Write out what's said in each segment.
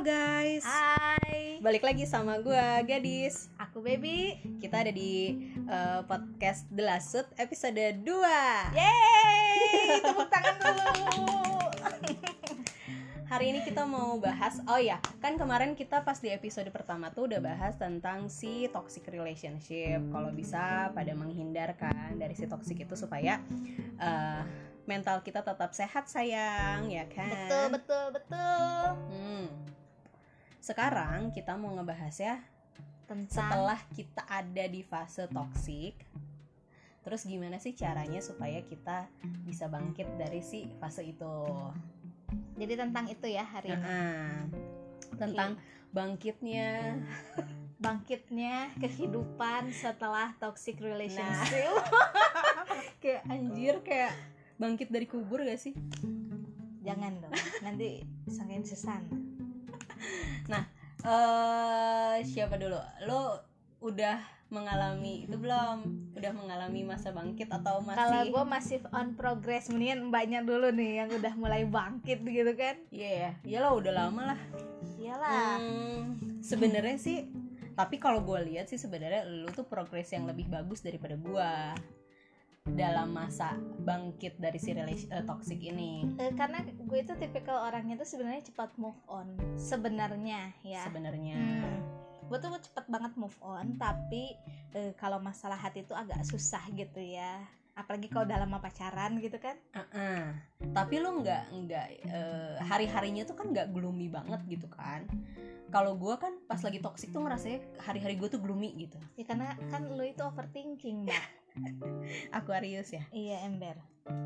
Halo guys, Hai, balik lagi sama gue Gadis. aku Baby. Kita ada di eh, podcast The Lasut episode 2 Yeay, tepuk tangan dulu. Hari ini kita mau bahas, oh ya, kan kemarin kita pas di episode pertama tuh udah bahas tentang si toxic relationship. Kalau bisa pada menghindarkan dari si toxic itu supaya eh, mental kita tetap sehat sayang, ya kan? Betul, betul, betul. Hmm. Sekarang kita mau ngebahas ya Tentang setelah kita ada di fase toksik terus gimana sih caranya supaya kita bisa bangkit dari si fase itu? Jadi tentang itu ya hari ini. Nah, tentang bangkitnya. Bangkitnya kehidupan setelah toxic relationship. kayak anjir kayak bangkit dari kubur gak sih? Jangan dong, nanti sangkain sesan. eh siapa dulu lo udah mengalami itu belum udah mengalami masa bangkit atau masih Kalau gue masih on progress, mendingan mbaknya dulu nih yang udah mulai bangkit gitu kan. iya ya iyalah udah lama lah Iyalah. Hmm, sebenarnya sih tapi kalau gue lihat sih sebenarnya lu tuh progres yang lebih bagus daripada gue dalam masa bangkit dari si relation eh, toxic ini Eh, karena gue itu tipikal orangnya tuh sebenarnya cepat move on sebenarnya ya. sebenarnya Hmm. Gue tuh cepet banget move on, tapi eh, kalau masalah hati itu agak susah gitu ya. Apalagi kalau udah lama pacaran gitu kan. Uh-uh. tapi lu nggak nggak eh, hari harinya tuh kan nggak gloomy banget gitu kan kalau gue kan pas lagi toxic tuh ngerasanya hari-hari gue tuh gloomy gitu Ya karena kan lo itu overthinking, Mbak. Aquarius ya iya, ember.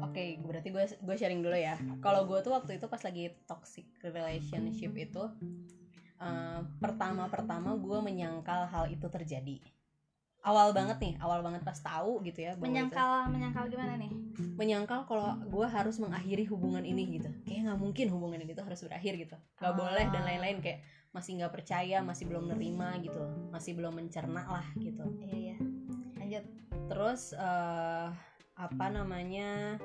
Oke, berarti gue gue sharing dulu ya. Kalau gue tuh waktu itu pas lagi toxic relationship itu, eh, pertama-pertama gue menyangkal hal itu terjadi. Awal banget nih, awal banget pas tahu gitu ya. Menyangkal menyangkal gimana nih? itu- menyangkal kalau gue harus mengakhiri hubungan ini gitu. Kayak nggak mungkin hubungan ini tuh harus berakhir gitu. Gak Ah. boleh dan lain-lain kayak masih nggak percaya, masih belum nerima gitu, masih belum mencerna lah gitu. Iya, iya. Lanjut. Terus eh, apa namanya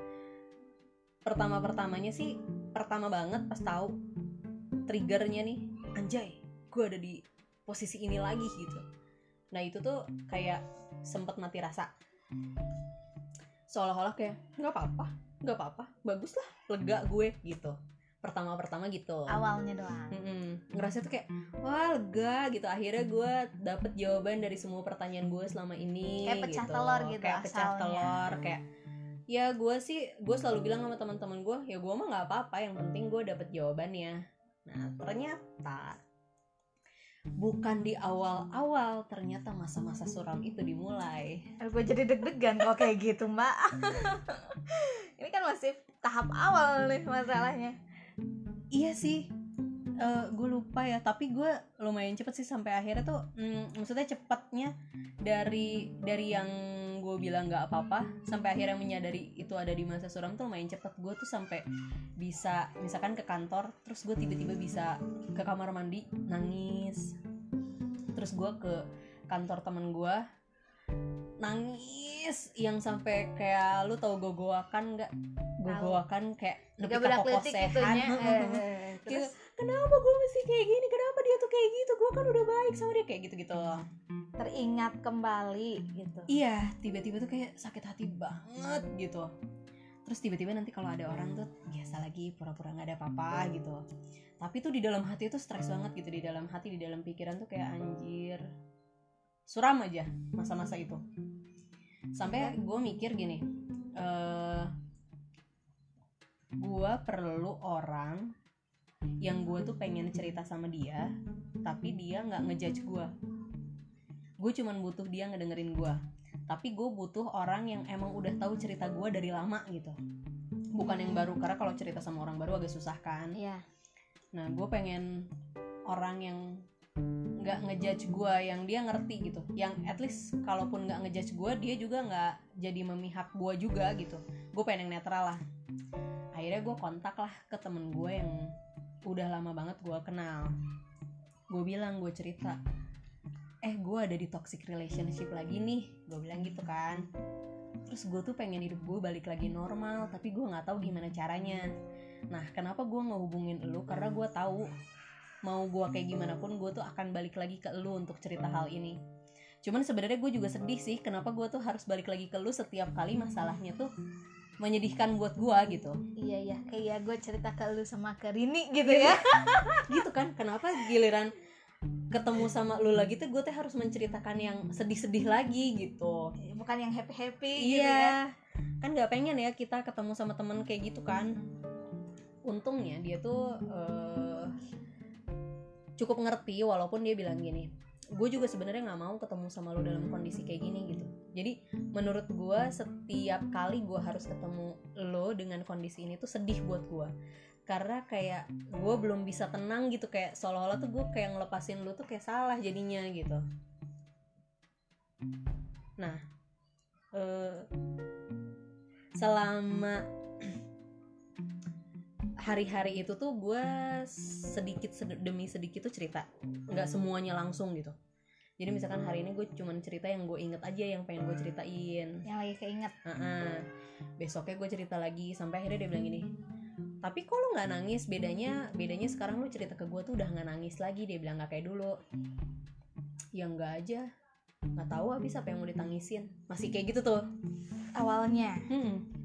pertama pertamanya sih pertama banget pas tahu triggernya nih anjay gue ada di posisi ini lagi gitu. Nah itu tuh kayak sempet mati rasa. Seolah-olah kayak nggak apa-apa nggak apa-apa bagus lah lega gue gitu pertama pertama gitu Awalnya doang. Mm-mm. ngerasa tuh kayak wah lega gitu akhirnya gue dapet jawaban dari semua pertanyaan gue selama ini Kayak pecah telur gitu kayak pecah asalnya. telur kayak ya gue sih gue selalu bilang sama teman-teman gue ya gue mah nggak apa-apa yang penting gue dapet jawabannya nah ternyata bukan di awal-awal ternyata masa-masa suram itu dimulai Gue jadi deg-degan kalau kayak gitu, Mbak. Ini kan masih tahap awal nih masalahnya. Iya sih. Gue lupa ya tapi gue lumayan cepet sih sampai akhirnya tuh mm, maksudnya cepatnya dari dari yang gue bilang nggak apa-apa sampai akhirnya menyadari itu ada di masa suram tuh lumayan cepet. Gue tuh sampai bisa misalkan ke kantor terus gue tiba-tiba bisa ke kamar mandi nangis. Terus gue ke kantor temen gue nangis yang sampai kayak lu tau gogoakan nggak? Gogoakan kayak pokok letik sehan gitunya. Eh, Gitu, Terus? Kenapa gue mesti kayak gini? Kenapa dia tuh kayak gitu? Gue kan udah baik sama dia. Kayak gitu gitu loh teringat kembali gitu. iya tiba-tiba tuh kayak sakit hati banget gitu. Terus tiba-tiba nanti kalau ada orang tuh biasa lagi pura-pura nggak ada apa-apa gitu. Tapi tuh di dalam hati tuh stres banget gitu. Di dalam hati di dalam pikiran tuh kayak anjir suram aja masa-masa itu. Sampai gue mikir gini eh gue perlu orang yang gue tuh pengen cerita sama dia tapi dia nggak ngejudge gue gue cuman butuh dia ngedengerin gue tapi gue butuh orang yang emang udah tahu cerita gue dari lama gitu. Bukan yang baru karena kalau cerita sama orang baru agak susah kan. Iya. nah gue pengen orang yang nggak ngejudge gue yang dia ngerti gitu. Yang at least kalaupun nggak ngejudge gue dia juga nggak jadi memihak gue juga gitu. Gue pengen yang netral lah. Akhirnya gue kontak lah ke temen gue yang udah lama banget gue kenal. Gue bilang gue cerita eh gue ada di toxic relationship lagi nih. Gue bilang gitu kan. Terus gue tuh pengen hidup gue balik lagi normal tapi gue nggak tahu gimana caranya. Nah kenapa gue ngehubungin lu? Karena gue tahu mau gue kayak gimana pun gue tuh akan balik lagi ke lu untuk cerita hal ini. Cuman sebenarnya gue juga sedih sih kenapa gue tuh harus balik lagi ke lu setiap kali masalahnya tuh menyedihkan buat gue gitu. Iya iya. Kayak gue cerita ke lu sama ke Rini gitu ya. Gitu kan kenapa giliran ketemu sama lu lagi tuh gue tuh harus menceritakan yang sedih-sedih lagi gitu. Bukan yang happy happy iya. gitu ya. Kan nggak pengen ya kita ketemu sama temen kayak gitu kan. Untungnya dia tuh eh, cukup ngerti walaupun dia bilang gini gue juga sebenarnya nggak mau ketemu sama lo dalam kondisi kayak gini gitu. Jadi menurut gue setiap kali gue harus ketemu lo dengan kondisi ini tuh sedih buat gue karena kayak gue belum bisa tenang gitu kayak seolah-olah tuh gue kayak ngelepasin lo tuh kayak salah jadinya gitu. Nah eh, selama hari-hari itu tuh gue sedikit sed- demi sedikit tuh cerita. Nggak semuanya langsung gitu. Jadi misalkan hari ini gue cuman cerita yang gue inget aja yang pengen gue ceritain. Yang lagi keinget. Heeh. besoknya gue cerita lagi sampai akhirnya dia bilang gini tapi kok lu nggak nangis? Bedanya bedanya sekarang lu cerita ke gue tuh udah nggak nangis lagi. Dia bilang nggak kayak dulu. Ya nggak aja. Nggak tahu habis apa yang mau ditangisin. Masih kayak gitu tuh. Awalnya? Hmm.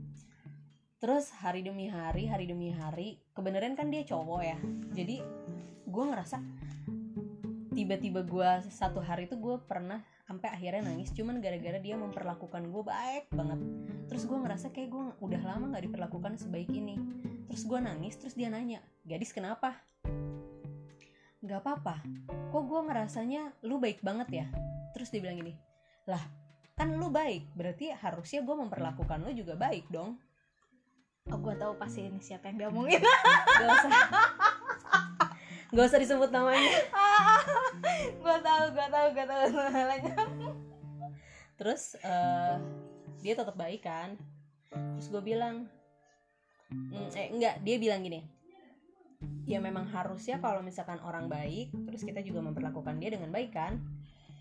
Terus hari demi hari, hari demi hari, kebenaran kan dia cowok ya. Jadi gue ngerasa tiba-tiba gue satu hari itu gue pernah sampai akhirnya nangis. Cuman gara-gara dia memperlakukan gue baik banget. Terus gue ngerasa kayak gue udah lama nggak diperlakukan sebaik ini. Terus gue nangis terus dia nanya gadis kenapa? Nggak apa-apa. Kok gue ngerasanya lu baik banget ya? Terus dia bilang gini lah kan lu baik berarti harusnya gue memperlakukan lu juga baik dong oh gue tahu pasti ini siapa yang diomongin. gak usah. Gak usah disebut namanya. Gue tahu gue tahu gue tahu namanya. Terus eh, dia tetap baik kan? Terus gue bilang "Mm, eh enggak. Dia bilang gini ya memang harusnya kalau misalkan orang baik terus kita juga memperlakukan dia dengan baik kan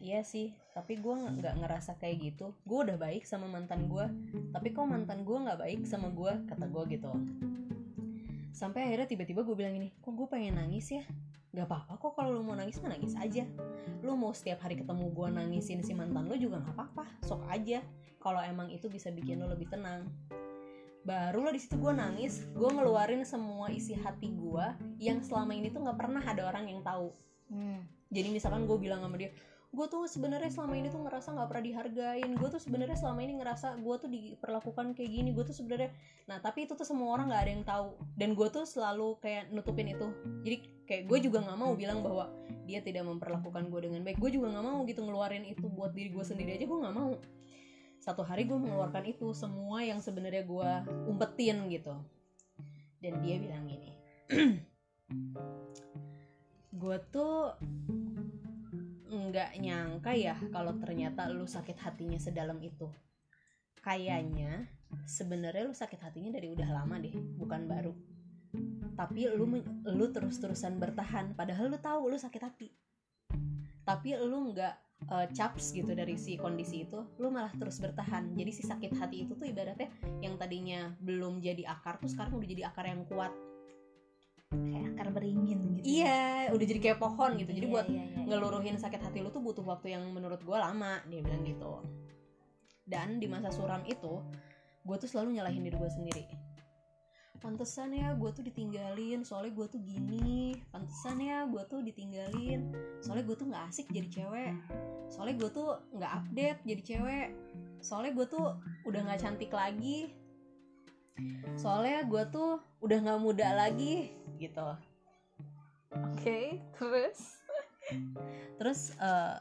iya sih tapi gue nggak ngerasa kayak gitu. Gue udah baik sama mantan gue tapi kok mantan gue nggak baik sama gue kata gue gitu. Sampai akhirnya tiba-tiba gue bilang gini kok gue pengen nangis ya? Nggak apa-apa kok kalau lu mau nangis mah nangis aja. Lu mau setiap hari ketemu gue nangisin si mantan lu juga nggak apa-apa sok aja. Kalau emang itu bisa bikin lu lebih tenang. Baru lah di situ gue nangis gue ngeluarin semua isi hati gue yang selama ini tuh nggak pernah ada orang yang tahu. Hmm. jadi misalkan gue bilang sama dia gue tuh sebenarnya selama ini tuh ngerasa nggak pernah dihargain. Gue tuh sebenarnya selama ini ngerasa gue tuh diperlakukan kayak gini. Gue tuh sebenarnya nah tapi itu tuh semua orang nggak ada yang tahu. Dan gue tuh selalu kayak nutupin itu. Jadi kayak gue juga nggak mau bilang bahwa dia tidak memperlakukan gue dengan baik. Gue juga nggak mau gitu ngeluarin itu buat diri gue sendiri aja. Gue nggak mau. Satu hari gue mengeluarkan itu semua yang sebenarnya gue umpetin gitu. Dan dia bilang gini gue tuh nggak nyangka ya kalau ternyata lu sakit hatinya sedalam itu. Kayaknya sebenarnya lu sakit hatinya dari udah lama deh bukan baru. Tapi lu lu terus-terusan bertahan padahal lu tahu lu sakit hati. Tapi lu nggak eh, caps gitu dari si kondisi itu lu malah terus bertahan. Jadi si sakit hati itu tuh ibaratnya yang tadinya belum jadi akar tuh sekarang udah jadi akar yang kuat. Kayak akar beringin iya udah jadi kayak pohon gitu. Jadi Iya, buat iya, iya, iya. ngeluruhin sakit hati lu tuh butuh waktu yang menurut gue lama dia bilang gitu. Dan di masa suram itu gue tuh selalu nyalahin diri gue sendiri. Pantesan ya gue tuh ditinggalin soalnya gue tuh gini. Pantesan ya gue tuh ditinggalin soalnya gue tuh nggak asik jadi cewek. Soalnya gue tuh nggak update jadi cewek. Soalnya gue tuh udah nggak cantik lagi. Soalnya gue tuh udah nggak muda lagi gitu oke terus? Terus eh,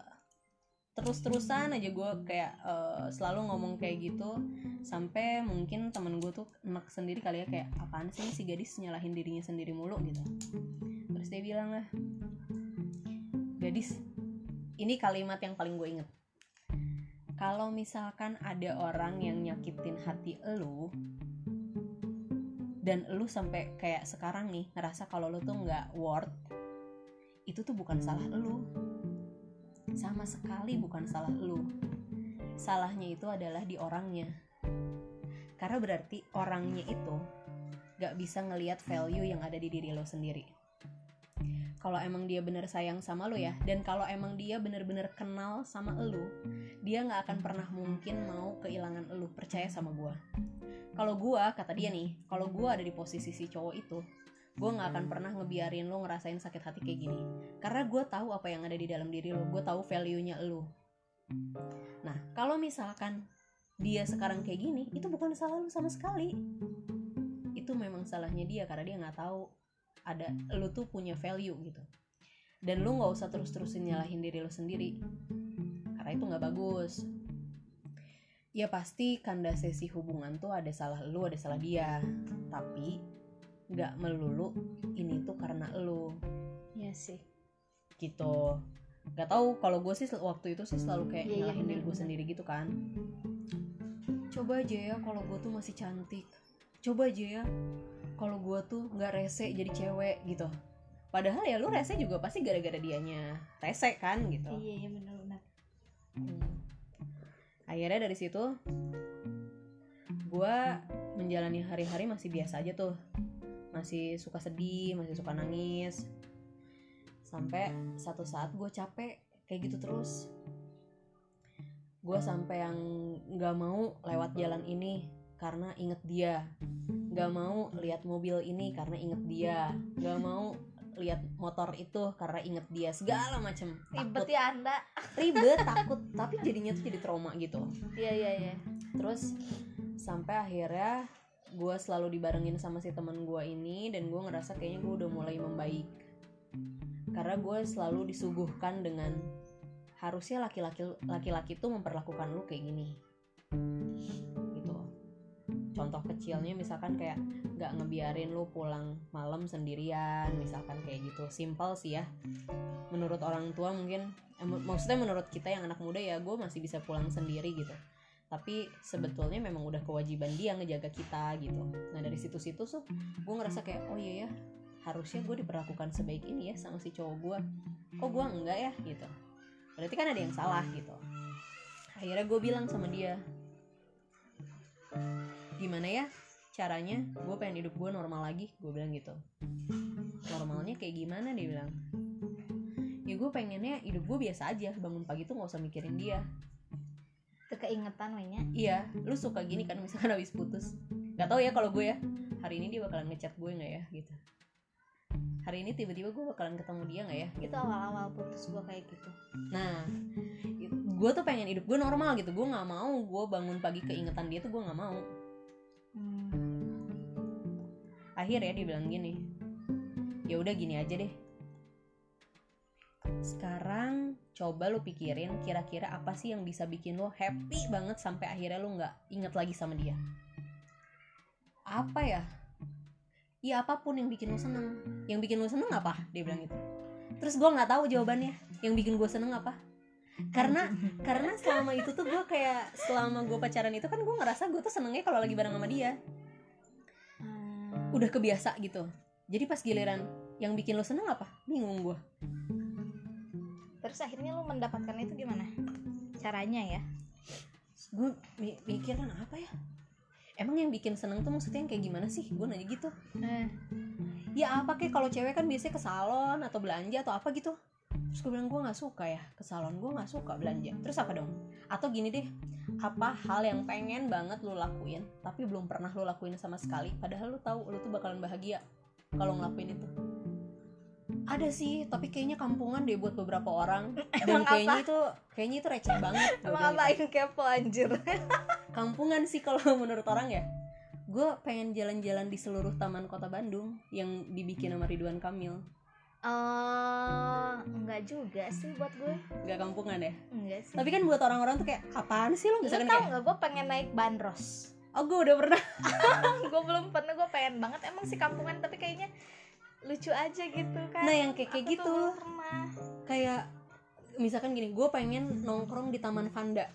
terus-terusan aja gue kayak eh, selalu ngomong kayak gitu. Sampai mungkin temen gue tuh enak sendiri kali ya kayak apaan sih si gadis nyalahin dirinya sendiri mulu? gitu. Terus dia bilang lah gadis ini kalimat yang paling gue inget. Kalau misalkan ada orang yang nyakitin hati elu dan elu sampai kayak sekarang nih ngerasa kalau lu tuh nggak worth itu tuh bukan salah elu sama sekali bukan salah elu salahnya itu adalah di orangnya. Karena berarti orangnya itu gak bisa ngelihat value yang ada di diri lo sendiri. Kalau emang dia bener sayang sama lo ya dan kalau emang dia bener-bener kenal sama lo dia nggak akan pernah mungkin mau kehilangan lo percaya sama gue kalau gue kata dia nih kalau gue ada di posisi si cowok itu gue nggak akan pernah ngebiarin lo ngerasain sakit hati kayak gini. Karena gue tahu apa yang ada di dalam diri lo gue tahu value nya lo nah kalau misalkan dia sekarang kayak gini itu bukan salah lo sama sekali. Itu memang salahnya dia karena dia nggak tahu ada lu tuh punya value gitu. Dan lu nggak usah terus-terusin nyalahin diri lu sendiri. Karena itu nggak bagus ya pasti kandasesi hubungan tuh ada salah lu ada salah dia. Tapi nggak melulu ini tuh karena lu. Iya sih. gitu. Nggak tahu kalau gue sih waktu itu sih selalu kayak Iya, iya, nyalahin diri gue sendiri gitu kan. Coba aja ya kalau gue tuh masih cantik. Coba aja ya kalau gue tuh nggak rese jadi cewek gitu. Padahal ya lu rese juga pasti gara-gara dianya rese kan gitu. Iya iya benar-benar. Hmm. Akhirnya dari situ gue menjalani hari-hari masih biasa aja tuh. Masih suka sedih masih suka nangis. Sampai satu saat gue capek kayak gitu terus. Gue sampai yang nggak mau lewat jalan ini karena inget dia. Nggak mau lihat mobil ini karena inget dia. Nggak mau lihat motor itu karena inget dia segala macem. Ribet takut. ya anda. ribet takut. Tapi jadinya tuh jadi trauma gitu. Iya iya iya. terus sampai akhirnya gue selalu dibarengin sama si teman gue ini dan gue ngerasa kayaknya gue udah mulai membaik. Karena gue selalu disuguhkan dengan harusnya laki-laki laki-laki tuh memperlakukan lu kayak gini contoh kecilnya misalkan kayak nggak ngebiarin lu pulang malam sendirian misalkan kayak gitu. Simpel sih ya. Menurut orang tua mungkin eh, mak- maksudnya menurut kita yang anak muda ya gue masih bisa pulang sendiri gitu. Tapi sebetulnya memang udah kewajiban dia ngejaga kita gitu. Nah dari situ-situ tuh gue ngerasa kayak oh iya ya harusnya gue diperlakukan sebaik ini ya sama si cowok gue kok gue enggak ya? gitu. Berarti kan ada yang salah gitu. Akhirnya gue bilang sama dia gimana ya caranya? Gue pengen hidup gue normal lagi gue bilang gitu. Normalnya kayak gimana? Dia bilang. Ya gue pengennya hidup gue biasa aja bangun pagi tuh nggak usah mikirin dia. Itu keingetan wehnya. iya lu suka gini kan misalkan habis putus. Nggak tahu ya kalau gue ya hari ini dia bakalan ngechat gue nggak ya gitu. Hari ini tiba-tiba gue bakalan ketemu dia nggak ya? Gitu Itu awal-awal putus gua kayak gitu. nah gue tuh pengen hidup gue normal gitu. Gue nggak mau gue bangun pagi keingetan dia tuh gue nggak mau. Akhirnya dia bilang gini. Ya udah gini aja deh. Sekarang coba lu pikirin kira-kira apa sih yang bisa bikin lo happy banget sampai akhirnya lu nggak inget lagi sama dia. Apa ya? Ya apa pun yang bikin lo seneng. Yang bikin lo seneng apa? Dia bilang gitu. Terus gue nggak tahu jawabannya. Yang bikin gue seneng apa karena karena selama itu tuh gue kayak selama gue pacaran itu kan gue ngerasa gue tuh senengnya kalau lagi bareng sama dia. Hmm. udah kebiasa gitu. Jadi pas giliran yang bikin lo seneng apa? Bingung gue Terus akhirnya lu mendapatkan itu gimana? Caranya ya? gue mi- mikir kan apa ya? Emang yang bikin seneng tuh maksudnya yang kayak gimana sih? Gue nanya gitu. Eh, ya apa kayak kalau cewek kan biasanya ke salon atau belanja atau apa gitu terus gue bilang gue nggak suka ya ke salon gue nggak suka belanja. Terus apa dong? Atau gini deh apa hal yang pengen banget lo lakuin tapi belum pernah lo lakuin sama sekali padahal lo tahu lo tuh bakalan bahagia kalau ngelakuin itu? Ada sih tapi kayaknya kampungan deh buat beberapa orang. Dan Emang kayaknya itu kayaknya itu receh banget emang gitu. apa yang kepo anjir? kampungan sih kalau menurut orang ya. Gue pengen jalan-jalan di seluruh taman kota Bandung yang dibikin sama Ridwan Kamil Oh, enggak juga sih buat gue. nggak kampungan ya? Enggak sih. tapi kan buat orang-orang tuh kayak apaan sih lo Lu misalkan tau kayak nggak gue pengen naik bandros. Oh gue udah pernah. Gue belum pernah gue pengen banget emang sih kampungan tapi kayaknya lucu aja gitu kan. Nah yang kayak tuh gitu pernah. Kayak misalkan gini gue pengen nongkrong di Taman Vanda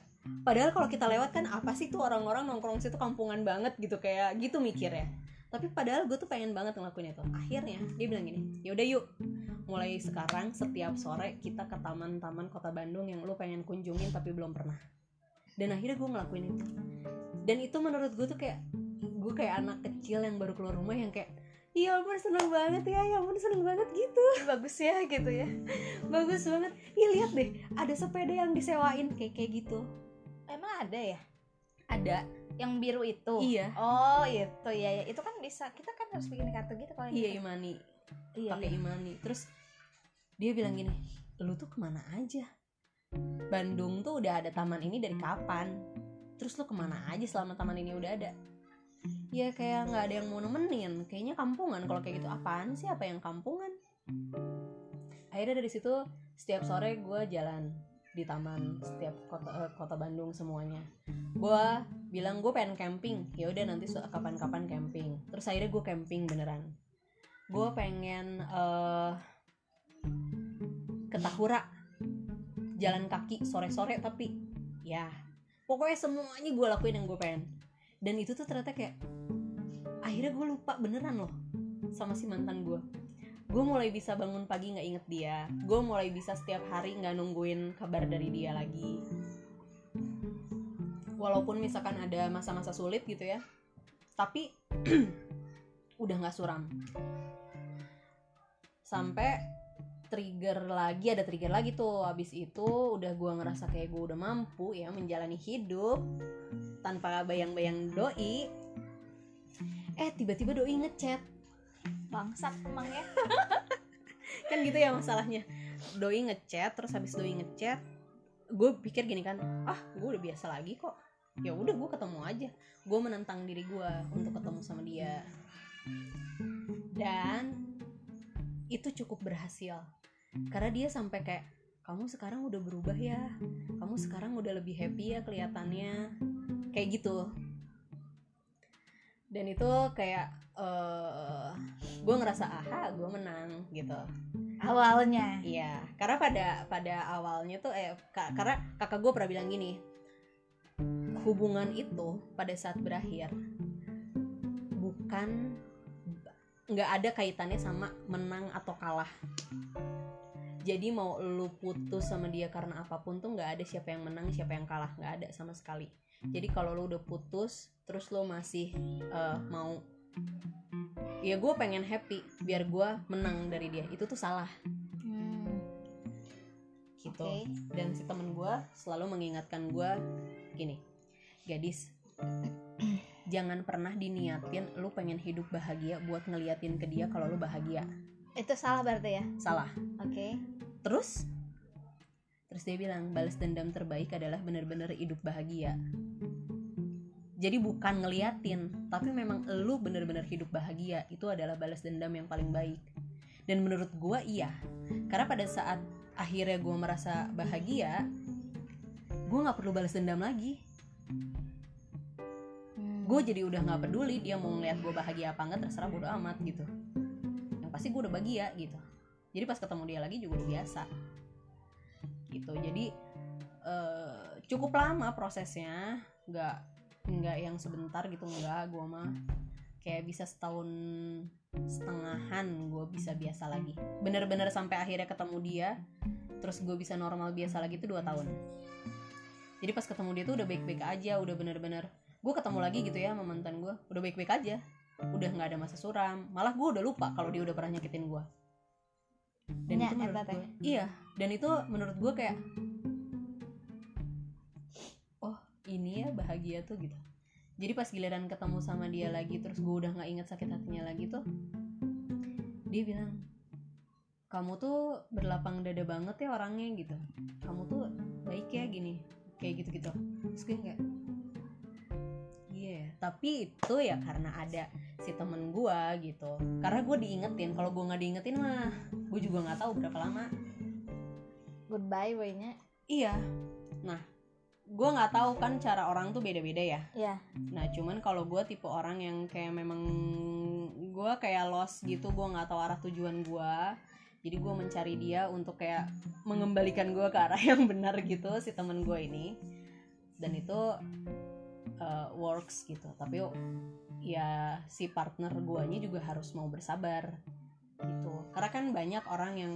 padahal kalau kita lewat kan apa sih tuh orang-orang nongkrong situ? Kampungan banget gitu kayak gitu mikirnya tapi padahal gue tuh pengen banget ngelakuin itu. Akhirnya dia bilang gini yaudah yuk mulai sekarang setiap sore kita ke taman-taman kota Bandung yang lu pengen kunjungin tapi belum pernah. Dan akhirnya gue ngelakuin itu. Dan itu menurut gue tuh kayak gue kayak anak kecil yang baru keluar rumah yang kayak iya ampun seneng banget ya ya ampun seneng banget gitu. Bagus ya gitu ya. Bagus banget. Iya lihat deh ada sepeda yang disewain kayak kayak gitu. Emang ada ya ada yang biru itu? Iya. Oh itu. Ya, ya itu kan bisa kita kan harus bikin kartu gitu kalau iya gitu. imani. Iya, pakai iya. imani. Terus dia bilang gini lu tuh ke mana aja? Bandung tuh udah ada taman ini dari kapan? Terus lu ke mana aja selama taman ini udah ada? Ya kayak nggak ada yang mau nemenin. Kayaknya kampungan. Kalau kayak gitu apaan sih? Apa yang kampungan? Akhirnya dari situ setiap sore gue jalan di taman setiap kota eh, kota Bandung semuanya. Gue bilang gue pengen camping. Ya udah nanti kapan-kapan camping. Terus akhirnya gue camping beneran. Gue pengen eh ke jalan kaki sore-sore tapi ya pokoknya semuanya gue lakuin yang gue pengen. Dan itu tuh ternyata kayak akhirnya gue lupa beneran loh sama si mantan gue gue mulai bisa bangun pagi nggak inget dia. Gue mulai bisa setiap hari nggak nungguin kabar dari dia lagi. Walaupun misalkan ada masa-masa sulit gitu ya tapi udah nggak suram. Sampai trigger lagi ada trigger lagi tuh. Abis itu udah gua ngerasa kayak gue udah mampu ya menjalani hidup tanpa bayang-bayang doi. Eh tiba-tiba doi ngechat bangsat emang ya. Kan gitu ya masalahnya. Doi ngechat terus habis doi ngechat gue pikir gini kan ah gue udah biasa lagi kok. Ya udah gue ketemu aja. Gue menentang diri gue untuk ketemu sama dia. Dan itu cukup berhasil. Karena dia sampai kayak kamu sekarang udah berubah ya. Kamu sekarang udah lebih happy ya kelihatannya. Kayak gitu dan itu kayak eh gue ngerasa aha gue menang gitu awalnya Iya, karena pada pada awalnya tuh eh ka- karena kakak gue pernah bilang gini, hubungan itu pada saat berakhir bukan nggak ada kaitannya sama menang atau kalah. Jadi mau lu putus sama dia karena apa pun tuh nggak ada siapa yang menang siapa yang kalah nggak ada sama sekali. Jadi kalau lu udah putus terus lu masih eh, mau ya gue pengen happy biar gue menang dari dia. Itu tuh salah. Hmm, gitu. Oke. Dan si temen gue selalu mengingatkan gue gini gadis jangan pernah diniatin lu pengen hidup bahagia buat ngeliatin ke dia kalau lu bahagia. Itu salah berarti ya? Salah. Oke. Terus terus dia bilang balas dendam terbaik adalah bener-bener hidup bahagia. Jadi bukan ngeliatin tapi memang lu bener-bener hidup bahagia itu adalah balas dendam yang paling baik. Dan menurut gua iya karena pada saat akhirnya gua merasa bahagia gua nggak perlu balas dendam lagi. Hmm. gue jadi udah nggak peduli dia mau ngeliat gue bahagia apa enggak terserah bodo amat gitu. Yang pasti gue udah bahagia gitu. Jadi pas ketemu dia lagi juga udah biasa gitu. Jadi eh, cukup lama prosesnya. Nggak nggak yang sebentar gitu nggak. Gue mah kayak bisa setahun setengahan gue bisa biasa lagi. Bener-bener sampai akhirnya ketemu dia terus gue bisa normal biasa lagi itu dua tahun. Jadi pas ketemu dia tuh udah baik-baik aja udah bener-bener. Gue ketemu lagi gitu ya sama mantan gue udah baik-baik aja. Udah nggak ada masa suram. Malah gue udah lupa kalau dia udah pernah nyakitin gue dan Nya, itu menurut teh. gue iya dan itu menurut gue kayak oh ini ya bahagia tuh gitu. Jadi pas giliran ketemu sama dia lagi terus gue udah nggak inget sakit hatinya lagi tuh dia bilang kamu tuh berlapang dada banget ya orangnya gitu. Kamu tuh baik ya gini kayak gitu gitu terus gue kayak iya tapi itu ya karena ada si temen gue gitu. Karena gue diingetin kalau gue nggak diingetin mah gue juga nggak tahu berapa lama. Goodbye boynya iya. Nah gue nggak tahu kan cara orang tuh beda-beda ya. Ya Nah cuman kalau gue tipe orang yang kayak memang gue kayak lost gitu gue nggak tahu arah tujuan gue jadi gue mencari dia untuk kayak mengembalikan gue ke arah yang benar gitu si temen gue ini. Dan itu uh, works gitu. Tapi ya si partner guanya juga harus mau bersabar gitu. Karena kan banyak orang yang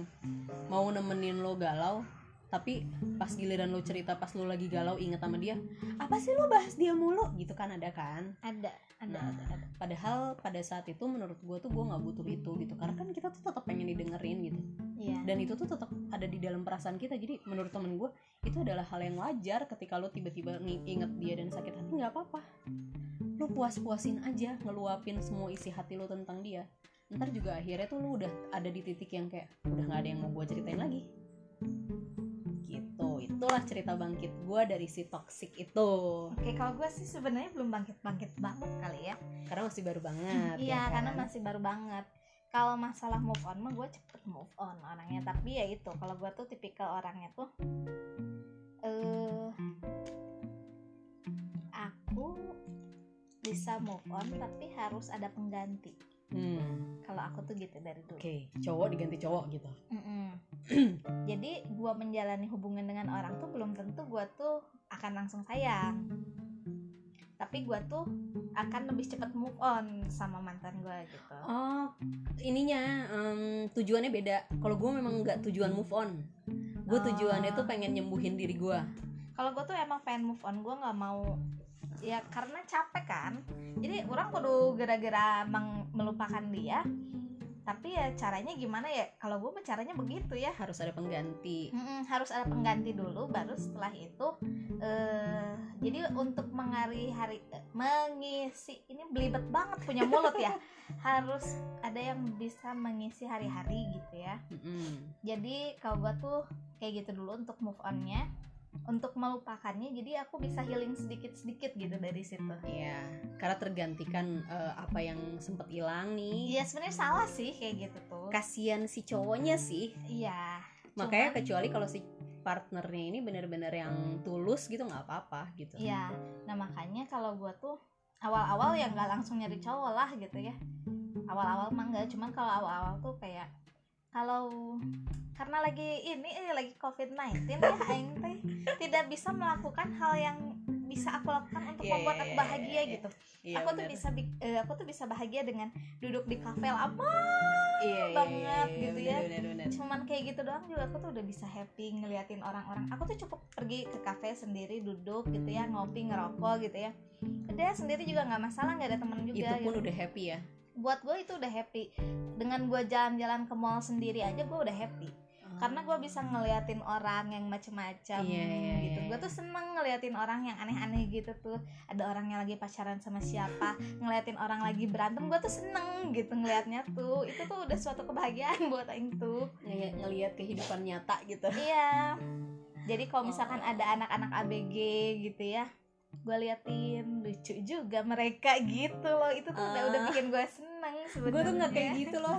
mau nemenin lo galau tapi pas giliran lu cerita pas lu lagi galau inget sama dia apa sih lu bahas dia mulu? Gitu kan ada kan? Ada ada Nah, ada, ada. padahal pada saat itu menurut gue tuh gue nggak butuh itu gitu. Karena kan kita tuh tetap pengen didengerin gitu. Iya. Dan itu tuh tetap ada di dalam perasaan kita. Jadi menurut temen gue itu adalah hal yang wajar ketika lo tiba-tiba inget dia dan sakit hati nggak apa-apa lu puas-puasin aja ngeluapin semua isi hati lo tentang dia. Ntar juga akhirnya tuh lu udah ada di titik yang kayak udah nggak ada yang mau gue ceritain lagi. Gitu. Itulah cerita bangkit gue dari si toxic itu. Oke kalau gue sih sebenarnya belum bangkit bangkit banget kali ya. Karena masih baru banget iya ya kan? karena masih baru banget. Kalau masalah move on mah gue cepet move on orangnya. Tapi ya itu kalau gue tuh tipikal orangnya tuh eh aku bisa move on tapi harus ada pengganti hmm. kalau aku tuh gitu dari dulu oke cowok diganti cowok gitu Mm-mm. jadi gue menjalani hubungan dengan orang tuh belum tentu gue tuh akan langsung sayang tapi gue tuh akan lebih cepat move on sama mantan gue gitu Oh, ininya em, tujuannya beda. Kalau gue memang nggak tujuan move on. Gue tujuannya tuh pengen nyembuhin diri gue. Kalau gue tuh emang pengen move on gue nggak mau ya karena capek kan. Jadi orang kudu gara-gara melupakan dia. Tapi ya caranya gimana ya? Kalau gue caranya begitu ya. Harus ada pengganti. Mm-mm, harus ada pengganti dulu baru setelah itu eh jadi untuk mengari hari mengisi ini belibet banget punya mulut ya. Harus ada yang bisa mengisi hari-hari gitu ya. Mm-mm. jadi kalau gua tuh kayak gitu dulu untuk move onnya untuk melupakannya jadi aku bisa healing sedikit-sedikit gitu dari situ Iya, karena tergantikan eh, apa yang sempet hilang nih. iya sebenarnya salah sih kayak gitu tuh Kasian si cowoknya sih. iya Makanya kecuali kalau si partnernya ini bener-bener yang tulus gitu nggak apa-apa gitu. Iya, nah makanya kalau gue tuh awal-awal ya nggak langsung nyari cowok lah gitu ya. Awal-awal mah enggak, cuman kalau awal-awal tuh kayak kalau karena lagi ini eh, lagi COVID-19 ya aing teh tidak bisa melakukan hal yang bisa aku lakukan untuk Iya, membuat iya, aku iya, bahagia iya, iya. gitu. Iya, aku tuh bener. bisa bi- eh, aku tuh bisa bahagia dengan duduk di kafe lama iya, banget iya, gitu bener, ya. bener, bener. cuman kayak gitu doang juga aku tuh udah bisa happy ngeliatin orang-orang aku tuh cukup pergi ke kafe sendiri duduk gitu ya ngopi ngerokok gitu ya udah sendiri juga nggak masalah nggak ada temen juga Itu pun gitu. udah happy ya. Buat gue itu udah happy dengan gue jalan-jalan ke mall sendiri aja gue udah happy karena gue bisa ngeliatin orang yang macem-macem Iya, iya, gitu iya, gue iya. tuh seneng ngeliatin orang yang aneh-aneh gitu tuh ada orang yang lagi pacaran sama siapa ngeliatin orang lagi berantem gue tuh seneng gitu ngeliatnya tuh itu tuh udah suatu kebahagiaan buat aing tuh Nge- ngelihat kehidupan nyata gitu. Iya. Jadi kalau misalkan Oh. ada anak-anak ABG gitu ya, gue liatin lucu juga mereka gitu loh. Itu tuh udah udah Ah. bikin gue seneng sebenarnya. gue tuh nggak kayak gitu loh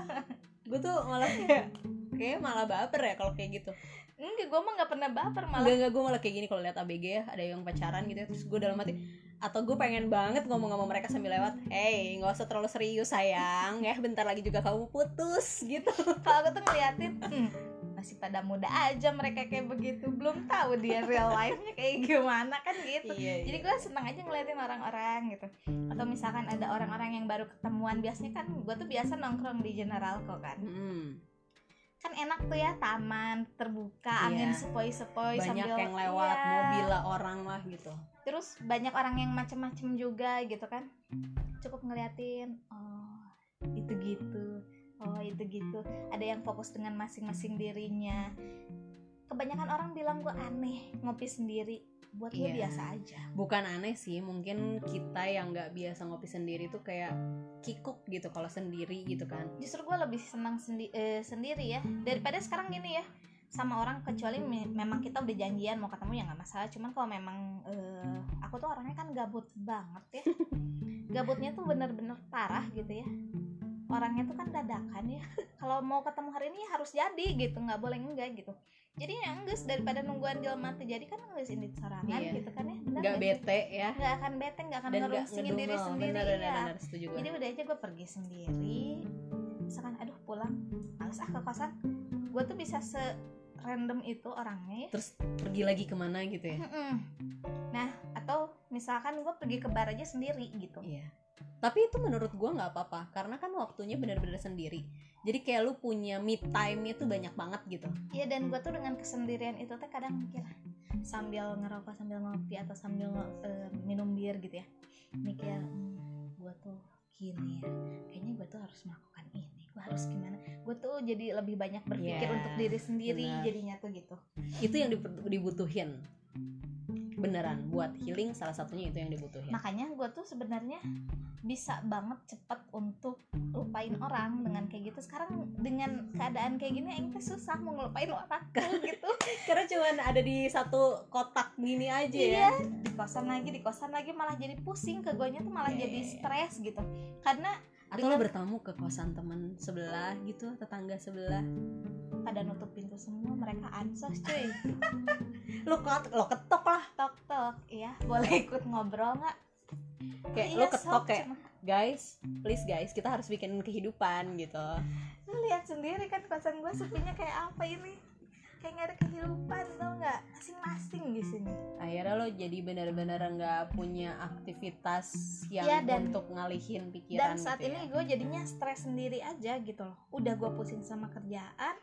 gue tuh malah kayak kayak malah baper ya kalau kayak gitu Enggak, gue mah nggak pernah baper malah. Enggak enggak gue malah kayak gini kalau lihat ABG ya ada yang pacaran gitu ya, terus gue dalam hati atau gue pengen banget ngomong sama mereka sambil lewat hey nggak usah terlalu serius sayang ya bentar lagi juga kamu putus gitu Kalau gue tuh ngeliatin, hmm, masih pada muda aja mereka kayak begitu. Belum tahu dia real life-nya kayak gimana kan gitu. iya, Jadi gue seneng aja ngeliatin orang-orang gitu Atau misalkan ada orang-orang yang baru ketemuan Biasanya kan gue tuh biasa nongkrong di General kok kan Mm-mm. kan enak tuh ya taman terbuka Iya. angin sepoi-sepoi banyak sambil yang lewat Iya. mobil lah orang lah gitu terus banyak orang yang macem-macem juga gitu kan cukup ngeliatin oh itu gitu oh itu gitu. Ada yang fokus dengan masing-masing dirinya. Kebanyakan orang bilang gue aneh ngopi sendiri. Buat gue Iya. biasa aja. Bukan aneh sih mungkin kita yang nggak biasa ngopi sendiri tuh kayak kikuk gitu kalau sendiri gitu kan. Justru gue lebih senang sendi- eh, sendiri ya. Daripada sekarang gini ya sama orang kecuali me- memang kita udah janjian mau ketemu ya nggak masalah. Cuman kalau memang eh, aku tuh orangnya kan gabut banget ya. Gabutnya tuh bener-bener parah gitu ya orangnya tuh kan dadakan ya. Kalau mau ketemu hari ini harus jadi gitu nggak boleh enggak gitu. Jadi ya enggak daripada nungguan dia mati jadi kan enggak ini sorangan Iya. gitu kan ya. Bener nggak bete ya. Nggak akan bete nggak akan ngerungsingin diri sendiri bener ya bener setuju gue jadi udah aja gue pergi sendiri. Misalkan aduh pulang. Males ah ke kosan. Gue tuh bisa se random itu orangnya ya. Terus pergi lagi ke mana gitu ya? Nah atau misalkan gue pergi ke bar aja sendiri gitu. Iya. Tapi itu menurut gue nggak apa-apa karena kan waktunya benar-benar sendiri. Jadi kayak lu punya me time itu banyak banget gitu. Iya dan gue tuh dengan kesendirian itu teh kadang mikir sambil ngerokok sambil ngopi atau sambil eh, minum bir gitu ya. Mikir hmm, gue tuh gini ya kayaknya gue tuh harus melakukan ini. Gue harus gimana? Gue tuh jadi lebih banyak berpikir Iya, untuk diri sendiri benar. jadinya tuh gitu. Itu yang dibutuhin beneran buat healing salah satunya itu yang dibutuhin. Makanya gue tuh sebenarnya bisa banget cepet untuk lupain orang dengan kayak gitu. Sekarang dengan keadaan kayak gini Aing teh susah mau ngelupain orang gitu. Karena cuman ada di satu kotak gini aja Iya, ya di kosan lagi di kosan lagi malah jadi pusing ke tuh malah Iya, jadi iya, iya. stres gitu. Karena atau lo bertamu ke kosan teman sebelah gitu tetangga sebelah pada nutup pintu semua mereka ansos cuy. Lo ket lo ketok lah. Tok tok. Iya boleh ikut ngobrol nggak? Kayak Iya, lo ketok kayak guys please guys kita harus bikin kehidupan gitu. Lu lihat sendiri kan kosan gue sepinya kayak apa ini? Kayak nggak ada kehidupan tau nggak? Masing-masing di sini. Akhirnya lo jadi benar-benar nggak punya aktivitas yang Iya, dan- untuk ngalihin pikiran dan saat gitu ini ya. gue jadinya stres sendiri aja gitu loh. Udah gue pusing sama kerjaan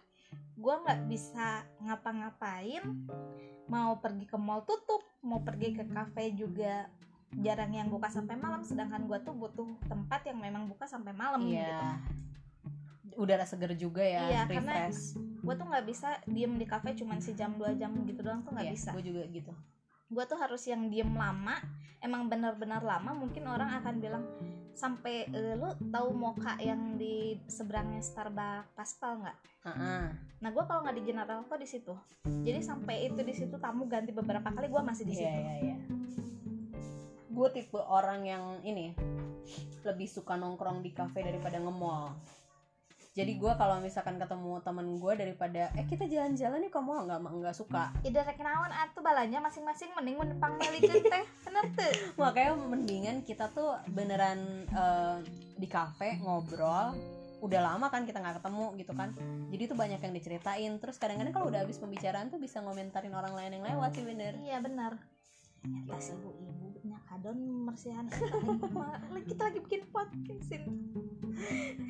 gue nggak bisa ngapa-ngapain. Mau pergi ke mall tutup mau pergi ke kafe juga jarang yang buka sampai malam sedangkan gue tuh butuh tempat yang memang buka sampai malam gitu. Iya udara seger juga ya Iya, karena refresh. gue tuh nggak bisa diem di kafe cuman sejam dua jam gitu doang tuh nggak Iya, bisa. gue juga gitu. Gue tuh harus yang diem lama. Emang benar-benar lama mungkin orang akan bilang sampai eh, lu tahu moka yang di seberangnya Starbucks Paspal nggak Heeh. nah gue kalau nggak di General kok di situ jadi sampai itu di situ tamu ganti beberapa kali gue masih di Iya situ iya iya. Gue tipe orang yang ini lebih suka nongkrong di kafe daripada nge-mall. Jadi gue kalau misalkan ketemu temen gue daripada eh kita jalan-jalan nih kamu nggak nggak suka. ide rek naon atuh balanya masing-masing mending menempang melikeun teh bener tuh Makanya mendingan kita tuh beneran eh, di kafe ngobrol. Udah lama kan kita nggak ketemu gitu kan. Jadi tuh banyak yang diceritain. Terus kadang-kadang kalau udah habis pembicaraan tuh bisa ngomentarin orang lain yang lewat sih bener. iya benar Pas ibu-ibu nya kadon mersihan. Kita lagi bikin podcast ini.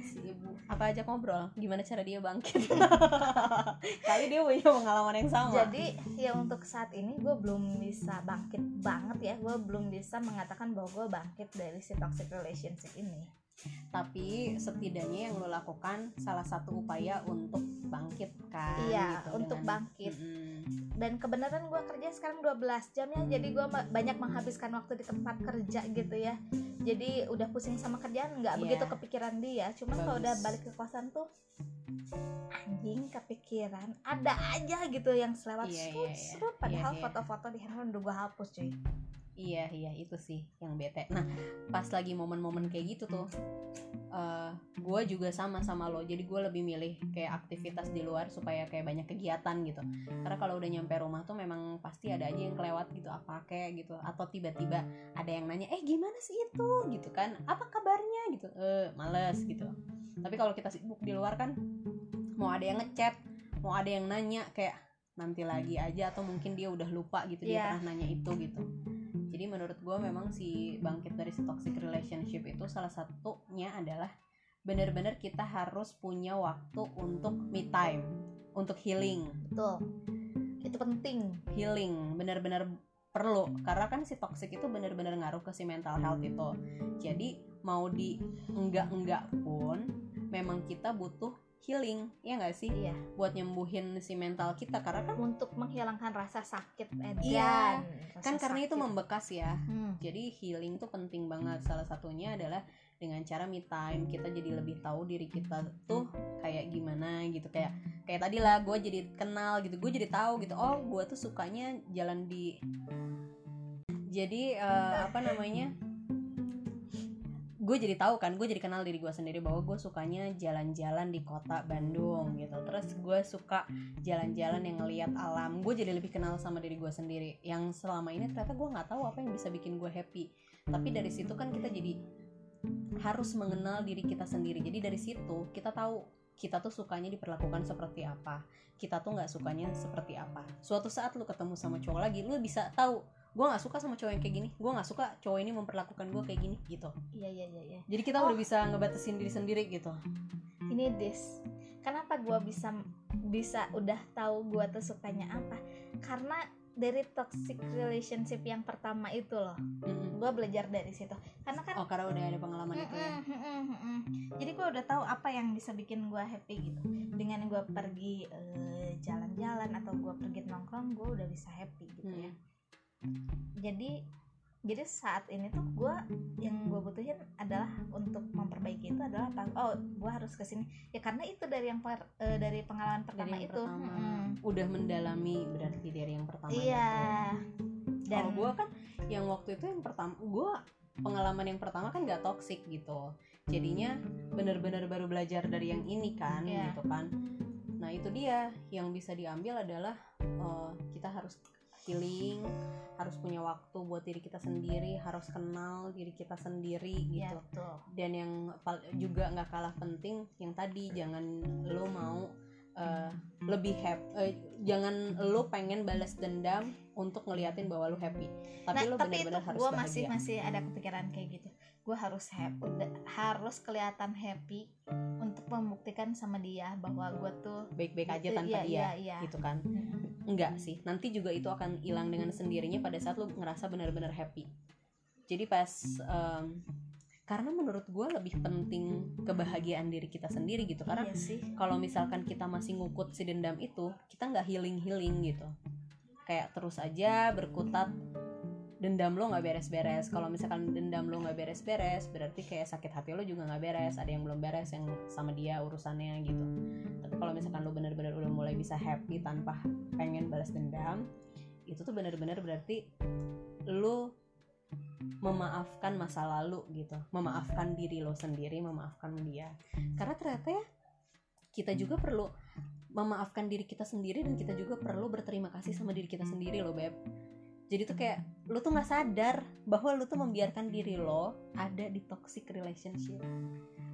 Si ibu apa aja ngobrol? Gimana cara dia bangkit? Kali dia punya pengalaman yang sama. Jadi ya untuk saat ini gue belum bisa bangkit banget ya. Gue belum bisa mengatakan bahwa gue bangkit dari si toxic relationship ini tapi setidaknya yang lo lakukan salah satu upaya untuk bangkit kan Iya gitu, untuk dengan- bangkit Mm-mm. Dan kebenaran gue kerja sekarang 12 jam ya Jadi gue banyak menghabiskan waktu di tempat kerja gitu ya Jadi udah pusing sama kerjaan nggak Iya. begitu kepikiran dia Cuman kalau udah balik ke kosan tuh Anjing kepikiran Ada aja gitu yang selewat serut, iya, iya. serut. Padahal Iya, foto-foto di handphone udah gue hapus cuy iya iya itu sih yang bete. Nah pas lagi momen-momen kayak gitu tuh eh gue juga sama sama lo. Jadi gue lebih milih kayak aktivitas di luar supaya kayak banyak kegiatan gitu. Karena kalau udah nyampe rumah tuh memang pasti ada aja yang kelewat gitu apa kayak gitu. Atau tiba-tiba ada yang nanya eh gimana sih itu? Gitu kan. Apa kabarnya? Gitu. Eh males gitu. Tapi kalau kita sibuk di luar kan mau ada yang ngechat mau ada yang nanya kayak nanti lagi aja atau mungkin dia udah lupa gitu dia Iya. pernah nanya itu gitu jadi menurut gue memang si bangkit dari si toxic relationship itu salah satunya adalah benar-benar kita harus punya waktu untuk me time untuk healing. Betul. Itu penting. Healing benar-benar perlu. Karena kan si toxic itu benar-benar ngaruh ke si mental health itu. Jadi mau di enggak enggak pun memang kita butuh healing ya nggak sih? Iya. Buat nyembuhin si mental kita karena kan untuk menghilangkan rasa sakit edan Iya, Rasa kan karena itu sakit. membekas ya. Hmm, jadi healing tuh penting banget. Salah satunya adalah dengan cara me time kita jadi lebih tahu diri kita tuh kayak gimana gitu. Kayak kayak tadi lah gue jadi kenal gitu gue jadi tahu gitu. Oh gue tuh sukanya jalan di jadi eh, apa namanya gue jadi tahu kan gue jadi kenal diri gue sendiri bahwa gue sukanya jalan-jalan di kota Bandung gitu. Terus gue suka jalan-jalan yang ngeliat alam. Gue jadi lebih kenal sama diri gue sendiri. Yang selama ini ternyata gue nggak tahu apa yang bisa bikin gue happy. Tapi dari situ kan kita jadi harus mengenal diri kita sendiri. Jadi dari situ kita tahu kita tuh sukanya diperlakukan seperti apa. Kita tuh nggak sukanya seperti apa. Suatu saat lu ketemu sama cowok lagi lu bisa tahu gue nggak suka sama cowok yang kayak gini gue nggak suka cowok ini memperlakukan gue kayak gini gitu iya iya iya iya jadi kita Oh. udah bisa ngebatasin diri sendiri gitu ini this kenapa gua bisa bisa udah tahu gua tuh sukanya apa karena dari toxic relationship yang pertama itu loh Mm-mm. gua belajar dari situ karena kan oh karena udah ada pengalaman itu ya Mm-mm, mm-mm, mm-mm. Jadi gue udah tahu apa yang bisa bikin gue happy gitu. Dengan gue pergi eh, jalan-jalan atau gue pergi nongkrong, gue udah bisa happy gitu Hmm. ya. Jadi jadi saat ini tuh gue yang gue butuhin adalah untuk memperbaiki itu adalah apa? Oh, gue harus ke sini ya karena itu dari yang per- eh, dari pengalaman pertama dari yang itu. pertama Mm-mm. udah mendalami berarti dari yang pertama Iya. dan gue kan yang waktu itu yang pertama gue pengalaman yang pertama kan gak toxic gitu jadinya bener-bener baru belajar dari yang ini kan Iya. gitu kan nah itu dia yang bisa diambil adalah eh, kita harus healing harus punya waktu buat diri kita sendiri harus kenal diri kita sendiri Iya, gitu. betul. dan yang juga nggak kalah penting yang tadi jangan lo mau eh, lebih happy jangan lo pengen balas dendam untuk ngeliatin bahwa lo happy. Tapi nah, lo benar-benar harus gue bahagia. masih masih ada kepikiran kayak gitu gue harus happy harus kelihatan happy untuk membuktikan sama dia bahwa gue tuh baik-baik aja tanpa iya, dia iya, iya. gitu kan? Enggak sih nanti juga itu akan hilang dengan sendirinya pada saat lo ngerasa benar-benar happy. Jadi pas em, karena menurut gue lebih penting kebahagiaan diri kita sendiri gitu karena iya sih. kalau misalkan kita masih ngukut si dendam itu kita nggak healing healing gitu. Kayak terus aja berkutat dendam lo nggak beres-beres. Kalau misalkan dendam lo nggak beres-beres berarti kayak sakit hati lo juga nggak beres. Ada yang belum beres yang sama dia urusannya gitu. Tapi kalau misalkan lo benar-benar udah mulai bisa happy tanpa pengen balas dendam itu tuh benar-benar berarti lo memaafkan masa lalu gitu. Memaafkan diri lo sendiri memaafkan dia. Karena ternyata ya kita juga perlu memaafkan diri kita sendiri dan kita juga perlu berterima kasih sama diri kita sendiri loh beb jadi tuh kayak lo tuh nggak sadar bahwa lo tuh membiarkan diri lo ada di toxic relationship.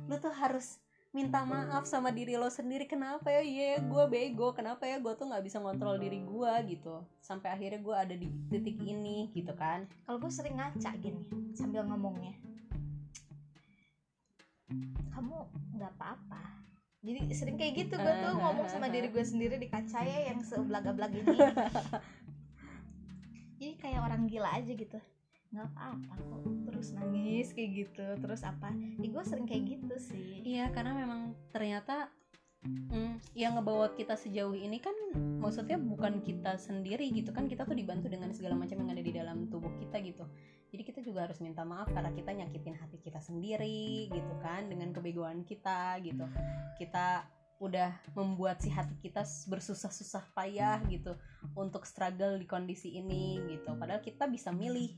Lo tuh harus minta maaf sama diri lo sendiri kenapa ya iya gue bego. Kenapa ya gue tuh nggak bisa ngontrol diri gue gitu. Sampai akhirnya gue ada di titik ini gitu kan. Kalau gue sering ngaca gini sambil ngomongnya kamu nggak apa-apa. Jadi sering kayak gitu gue tuh ngomong sama diri gue sendiri di kaca ya yang sebelaga-belag ini jadi kayak orang gila aja gitu. Nggak apa-apa kok. Terus nangis kayak gitu. Terus apa? Ya gue sering kayak gitu sih. Iya, karena memang ternyata mm, yang ngebawa kita sejauh ini kan maksudnya bukan kita sendiri gitu kan. Kita tuh dibantu dengan segala macam yang ada di dalam tubuh kita gitu. Jadi kita juga harus minta maaf karena kita nyakitin hati kita sendiri gitu kan dengan kebegoan kita gitu. Kita udah membuat si hati kita bersusah-susah payah gitu untuk struggle di kondisi ini gitu. Padahal kita bisa milih.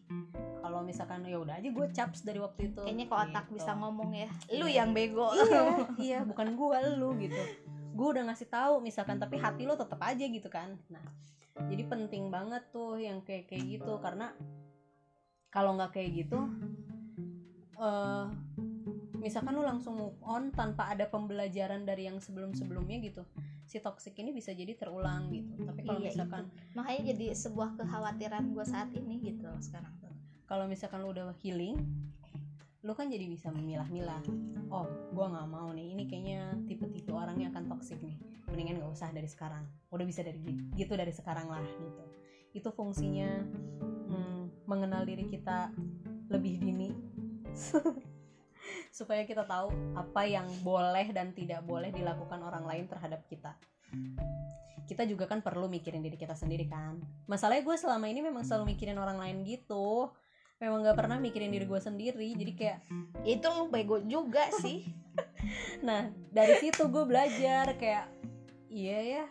Kalau misalkan ya udah aja gue caps dari waktu itu. kayaknya kok otak gitu. bisa ngomong ya. Lu Iya. yang bego. Iya iya. Bukan gua lu gitu. Gua udah ngasih tahu misalkan tapi hati lo tetap aja gitu kan. Nah jadi penting banget tuh yang kayak kayak gitu. Karena kalau nggak kayak gitu eh misalkan lu langsung move on tanpa ada pembelajaran dari yang sebelum sebelumnya gitu si toxic ini bisa jadi terulang gitu. Tapi kalau Iya, misalkan makanya jadi sebuah kekhawatiran gue saat ini gitu sekarang tuh. Kalau misalkan lu udah healing lu kan jadi bisa memilah-milah. Oh gua nggak mau nih ini kayaknya tipe-tipe orangnya akan toxic nih. Mendingan nggak usah dari sekarang. Udah bisa dari gi- gitu dari sekarang lah gitu. Itu fungsinya hmm, mengenal diri kita lebih dini supaya kita tahu apa yang boleh dan tidak boleh dilakukan orang lain terhadap kita. Kita juga kan perlu mikirin diri kita sendiri kan. Masalahnya gue selama ini memang selalu mikirin orang lain gitu. Memang nggak pernah mikirin diri gue sendiri. Jadi kayak Ya itu lu bego juga sih. Nah dari situ gue belajar kayak iya ya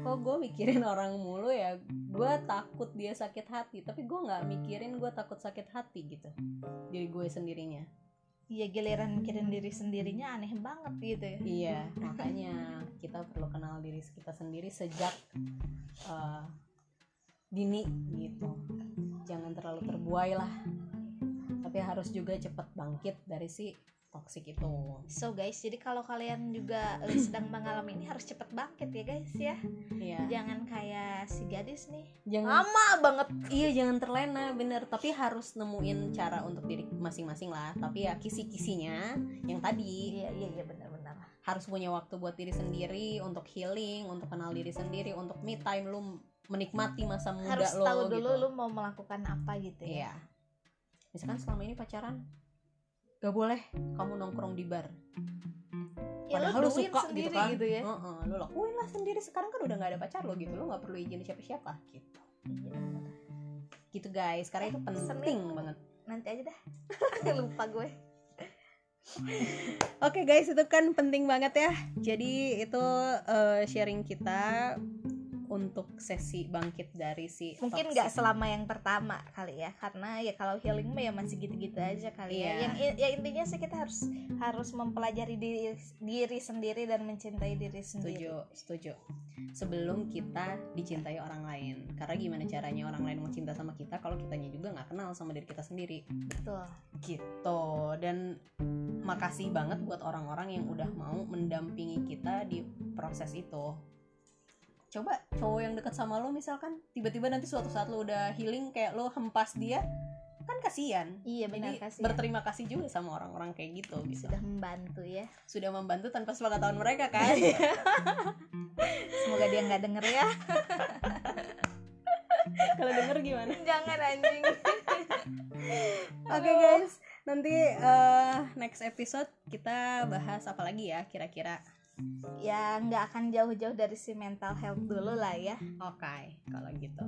kok gue mikirin orang mulu ya? Gue takut dia sakit hati. Tapi gue nggak mikirin gue takut sakit hati gitu. Jadi gue sendirinya Iya giliran mikirin diri sendirinya aneh banget gitu ya. Iya makanya kita perlu kenal diri kita sendiri sejak eh, dini gitu. Jangan terlalu terbuai lah. Tapi harus juga cepat bangkit dari si toxic itu So guys, jadi kalau kalian juga sedang mengalami ini harus cepet bangkit ya guys ya. Iya. Jangan kayak si gadis nih. Jangan Lama banget. iya jangan terlena bener tapi harus nemuin cara untuk diri masing-masing lah tapi ya kisi-kisinya yang tadi Iya iya iya benar-benar. harus punya waktu buat diri sendiri untuk healing untuk kenal diri sendiri untuk me time lu menikmati masa muda Harus lo tahu gitu. dulu lu mau melakukan apa gitu ya. iya misalkan selama ini pacaran gak boleh kamu nongkrong di bar Ya padahal lu duit suka sendiri gitu kan gitu ya. Heeh, lu lakuin lah sendiri sekarang kan udah gak ada pacar lo gitu lo gak perlu izin siapa-siapa gitu Iya, gitu guys karena itu Eh, pesennya. penting banget Nanti aja dah. Lupa gue. Oke guys, itu kan penting banget ya. Jadi itu eh, sharing kita untuk sesi bangkit dari si Mungkin nggak selama yang pertama kali ya, karena ya kalau healing mah ya masih gitu-gitu aja kali Iya. ya. Yang i- ya intinya sih kita harus harus mempelajari diri diri sendiri dan mencintai diri sendiri. Setuju, setuju. Sebelum kita dicintai orang lain. Karena gimana caranya orang lain mau cinta sama kita kalau kitanya juga nggak kenal sama diri kita sendiri. Betul. Gitu. Dan makasih banget buat orang-orang yang udah mau mendampingi kita di proses itu. Coba cowok yang deket sama lo misalkan tiba-tiba nanti suatu saat lo udah healing kayak lo hempas dia kan kasihan Iya benar Jadi kasih. berterima kasih juga sama orang-orang kayak gitu gitu. sudah membantu ya. Sudah membantu tanpa sepengetahuan mereka kan. Semoga dia nggak denger ya. Kalau denger gimana? Jangan anjing. Oke guys, nanti eh, next episode kita bahas apa lagi ya kira-kira. Ya nggak akan jauh-jauh dari si mental health dulu lah ya. Oke, kalau gitu.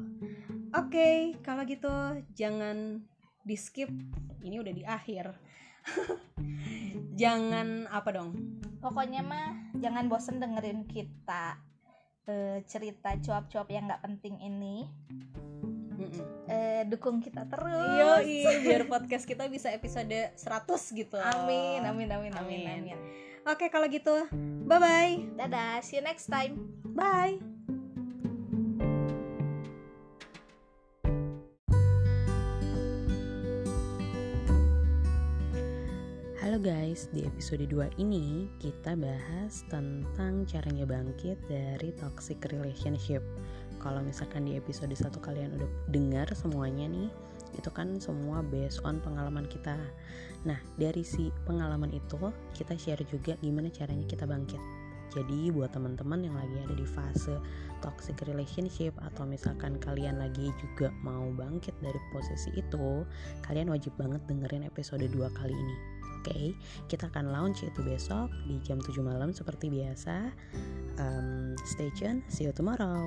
Oke, kalau gitu jangan di skip. Ini udah di akhir. jangan apa dong? Pokoknya mah jangan bosen dengerin kita eh, cerita cuap-cuap yang nggak penting ini. Eh, dukung kita terus. Yoi, biar podcast kita bisa episode 100 gitu. Amin, amin, amin, amin, Amin. amin. Oke, kalau gitu, bye-bye. Dadah, see you next time. Bye. Halo guys, di episode 2 ini kita bahas tentang caranya bangkit dari toxic relationship. Kalau misalkan di episode 1 kalian udah dengar semuanya nih, itu kan semua based on pengalaman kita. Nah, dari si pengalaman itu kita share juga gimana caranya kita bangkit. Jadi buat teman-teman yang lagi ada di fase toxic relationship atau misalkan kalian lagi juga mau bangkit dari posisi itu, kalian wajib banget dengerin episode 2 kali ini. Oke, kita akan launch itu besok di jam 7 malam seperti biasa. Um, stay tune, see you tomorrow.